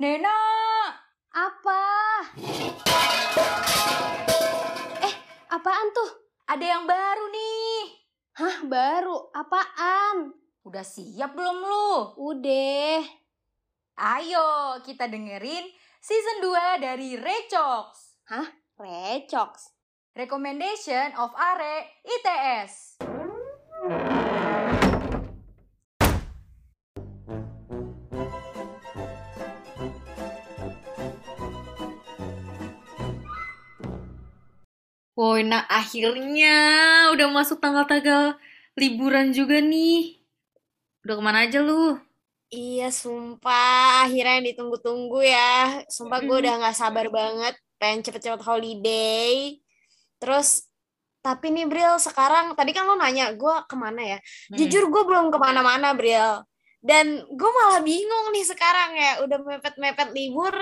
Nena, Apa? Eh, apaan tuh? ada yang baru nih. Hah, baru? Apaan? Udah siap belum lu? Udah. Ayo kita dengerin season 2 dari Recox. Recox. Recommendation of Are ITS. Woi, nah akhirnya udah masuk tanggal-tanggal liburan juga nih. Udah ke mana aja lu? Iya, sumpah. Akhirnya yang ditunggu-tunggu ya. Sumpah gue udah gak sabar banget. Pengen cepet-cepet holiday. Terus, tapi nih Bril, sekarang, tadi kan lo nanya, gue ke mana ya? Hmm. Jujur gue belum ke mana-mana, Bril. Dan gue malah bingung nih sekarang ya. Udah mepet-mepet libur,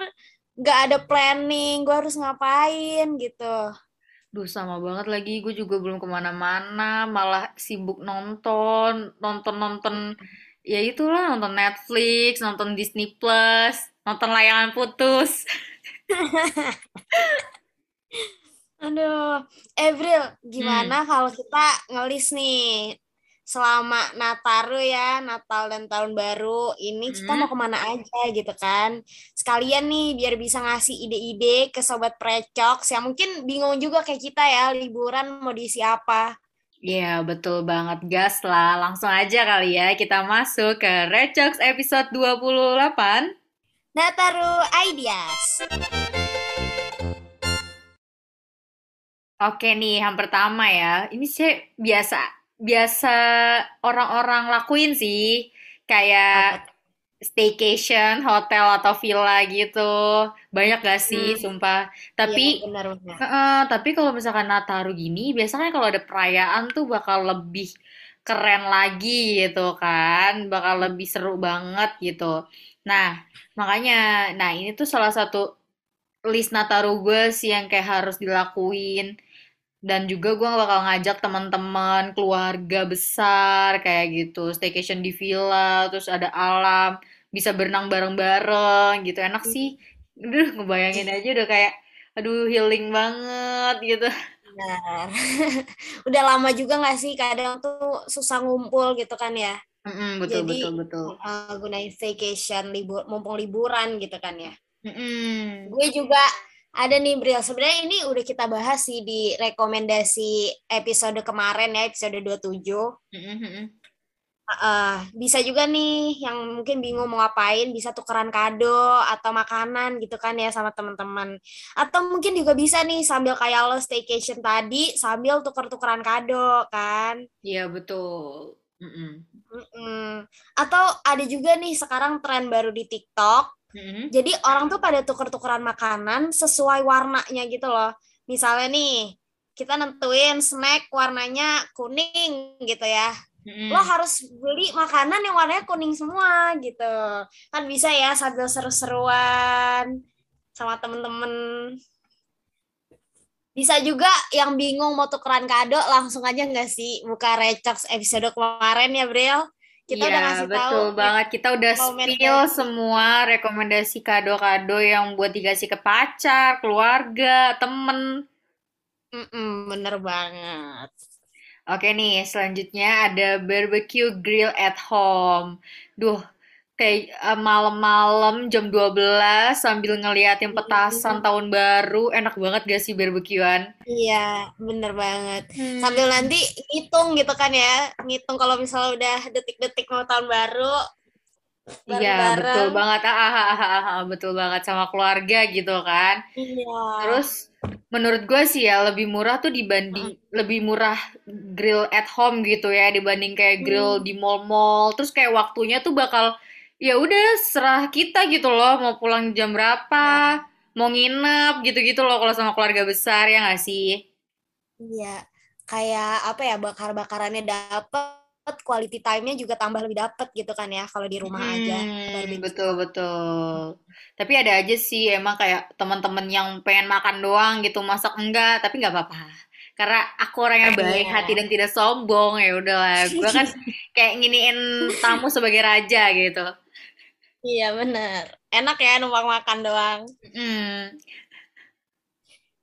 gak ada planning. Gue harus ngapain gitu. Duh, sama banget lagi. Gue juga belum ke mana-mana. Malah sibuk nonton. Nonton-nonton. Ya itulah, nonton Netflix, nonton Disney Plus, nonton layangan putus. Aduh, Evril, gimana kalau kita ngelis nih selama Nataru ya, Natal dan Tahun Baru ini kita Hmm. mau ke mana aja gitu kan? Sekalian nih biar bisa ngasih ide-ide ke sobat precoks yang mungkin bingung juga kayak kita ya, liburan mau diisi apa? Iya, betul banget. Gas lah. Langsung aja kali ya. Kita masuk ke Recox episode 28. Nataru Ideas. Oke nih, yang pertama ya. Ini sih biasa biasa orang-orang lakuin sih. Kayak Apa? staycation, hotel atau villa gitu. Banyak gak sih, Hmm, sumpah. iya Tapi benar-benar. Heeh, tapi kalau misalkan Nataru gini, biasanya kalau ada perayaan tuh bakal lebih keren lagi gitu kan, bakal lebih seru banget gitu. Nah, makanya, nah ini tuh salah satu list Nataru gue sih yang kayak harus dilakuin. Dan juga gue bakal ngajak teman-teman, keluarga besar kayak gitu, staycation di villa, terus ada alam, bisa berenang bareng-bareng gitu. Enak sih. Aduh, ngebayangin aja udah kayak aduh healing banget gitu. Benar. Udah lama juga nggak sih kadang tuh susah ngumpul gitu kan ya. Mm-mm, betul Jadi betul betul. uh, gunain staycation libur mumpung liburan gitu kan ya. Mm-mm. Gue juga ada nih Bril. Sebenarnya ini udah kita bahas sih di rekomendasi episode kemarin ya, episode 27. Mm-mm, mm-mm. Uh, bisa juga nih yang mungkin bingung mau ngapain, bisa tukeran kado atau makanan gitu kan ya sama teman-teman. Atau mungkin juga bisa nih sambil kayak lo staycation tadi, sambil tuker-tukeran kado kan. Iya betul. Mm-mm. Mm-mm. Atau ada juga nih sekarang tren baru di TikTok. Mm-mm. Jadi orang tuh pada tuker-tukeran makanan sesuai warnanya gitu loh. Misalnya nih, kita nentuin snack warnanya kuning gitu ya. Mm-mm. Lo harus beli makanan yang warnanya kuning semua gitu. Kan bisa ya sambil seru-seruan sama temen-temen. Bisa juga yang bingung mau tukeran kado langsung aja nggak sih buka Recox episode kemarin ya Bril. Kita Iya, udah ngasih tahu betul banget. Kita udah spill semua rekomendasi kado-kado yang buat dikasih ke pacar, keluarga, temen. Mm-mm, bener banget. Oke nih, selanjutnya ada barbecue grill at home. Duh, kayak eh, malam-malam jam 12 sambil ngeliatin petasan tahun baru. Enak banget gak sih barbekyuan? Iya, bener banget. Hmm. Sambil nanti ngitung gitu kan ya, ngitung kalau misalnya udah detik-detik mau tahun baru, Iya, betul banget. Ah, ah, ah, ah, ah, betul banget sama keluarga gitu kan. Iya. Terus menurut gue sih ya lebih murah tuh dibanding lebih murah grill at home gitu ya dibanding kayak grill Hmm. di mall-mall. Terus kayak waktunya tuh bakal ya udah serah kita gitu loh mau pulang jam berapa, mau nginep gitu-gitu loh kalau sama keluarga besar ya nggak sih? Iya, kayak apa ya, bakar-bakarannya dapet, quality time-nya juga tambah lebih dapet gitu kan ya, kalau di rumah aja, Hmm, barbecue. betul betul. Tapi ada aja sih emang kayak teman-teman yang pengen makan doang gitu, masak enggak, tapi nggak apa-apa. Karena aku orang yang baik Iya. hati dan tidak sombong, ya udahlah. Gue kan kayak nginiin tamu sebagai raja gitu. Iya bener. Enak ya numpang makan doang. Hmm,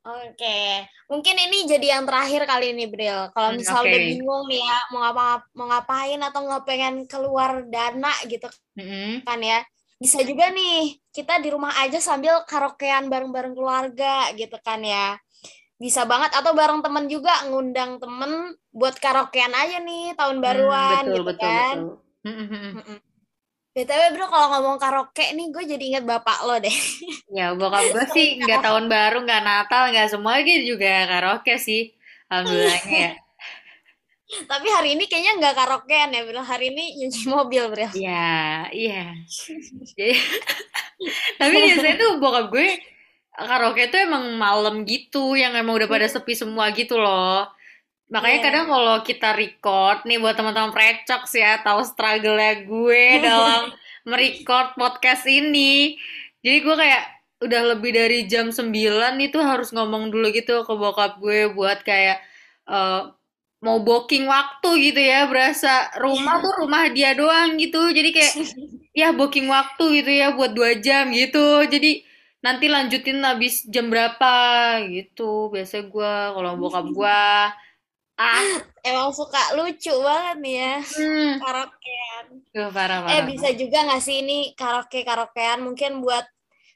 Oke, mungkin ini jadi yang terakhir kali ini, Bril. Kalau hmm, misal oke. udah bingung nih ya, mau ngapa mau ngapain atau nggak pengen keluar dana gitu Mm-mm. kan ya, bisa juga nih kita di rumah aja sambil karaokean bareng-bareng keluarga gitu kan ya. Bisa banget atau bareng temen juga ngundang temen buat karaokean aja nih tahun Hmm, baruan betul, gitu betul, kan. betul. BTW bro kalau ngomong karaoke nih gue jadi inget bapak lo deh. Ya, bokap gue sih nggak tahun baru, nggak Natal, nggak semua gitu juga karaoke sih. Alhamdulillahnya ya. Tapi hari ini kayaknya nggak karaokean ya bro. Hari ini nyuci mobil bro. Iya, iya. Jadi, tapi biasanya tuh bokap gue karaoke tuh emang malam gitu, yang emang udah pada sepi semua gitu loh. Makanya kadang Iya. kalau kita record nih buat teman-teman precox ya, tahu struggle-nya gue dalam merecord podcast ini. Jadi gue kayak udah lebih dari jam 9 itu harus ngomong dulu gitu ke bokap gue buat kayak eh, mau booking waktu gitu ya, berasa rumah tuh rumah dia doang gitu. Jadi kayak ya booking waktu gitu ya buat dua jam gitu. Jadi nanti lanjutin habis jam berapa gitu. Biasa gue kalau bokap gue ah Emang suka lucu banget nih ya Hmm, karaokean. Duh, parah, Eh parah, bisa parah. juga nggak sih ini karaoke karaokean mungkin buat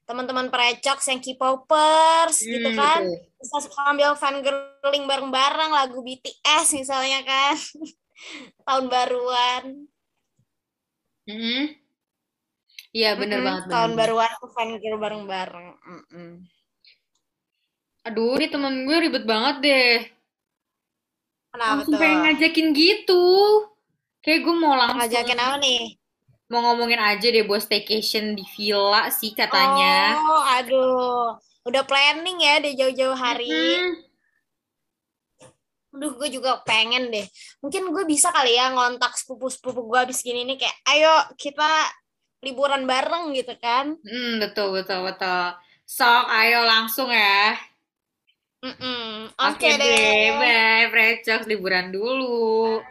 teman-teman precox yang K-popers gitu Hmm, kan betul. bisa sambil fangirling bareng-bareng lagu BTS misalnya kan tahun baruan Hmm, Iya, bener Mm-mm, banget, bener tahun baruan fangirl bareng-bareng Mm-mm. Aduh, ini temen gue ribet banget deh. Kenapa Langsung tuh pengen ngajakin gitu. Kayak gue mau langsung, ngajakin apa nih mau ngomongin aja deh buat staycation di villa sih katanya. oh aduh udah planning ya di jauh-jauh hari Mm-mm. Aduh, gue juga pengen deh. Mungkin gue bisa kali ya ngontak sepupu-sepupu gue abis gini nih kayak, ayo kita liburan bareng gitu kan. Hmm, betul, betul, betul. Sok, ayo langsung ya. Mm-mm. Oke Oke deh, deh. bye, Precox liburan dulu.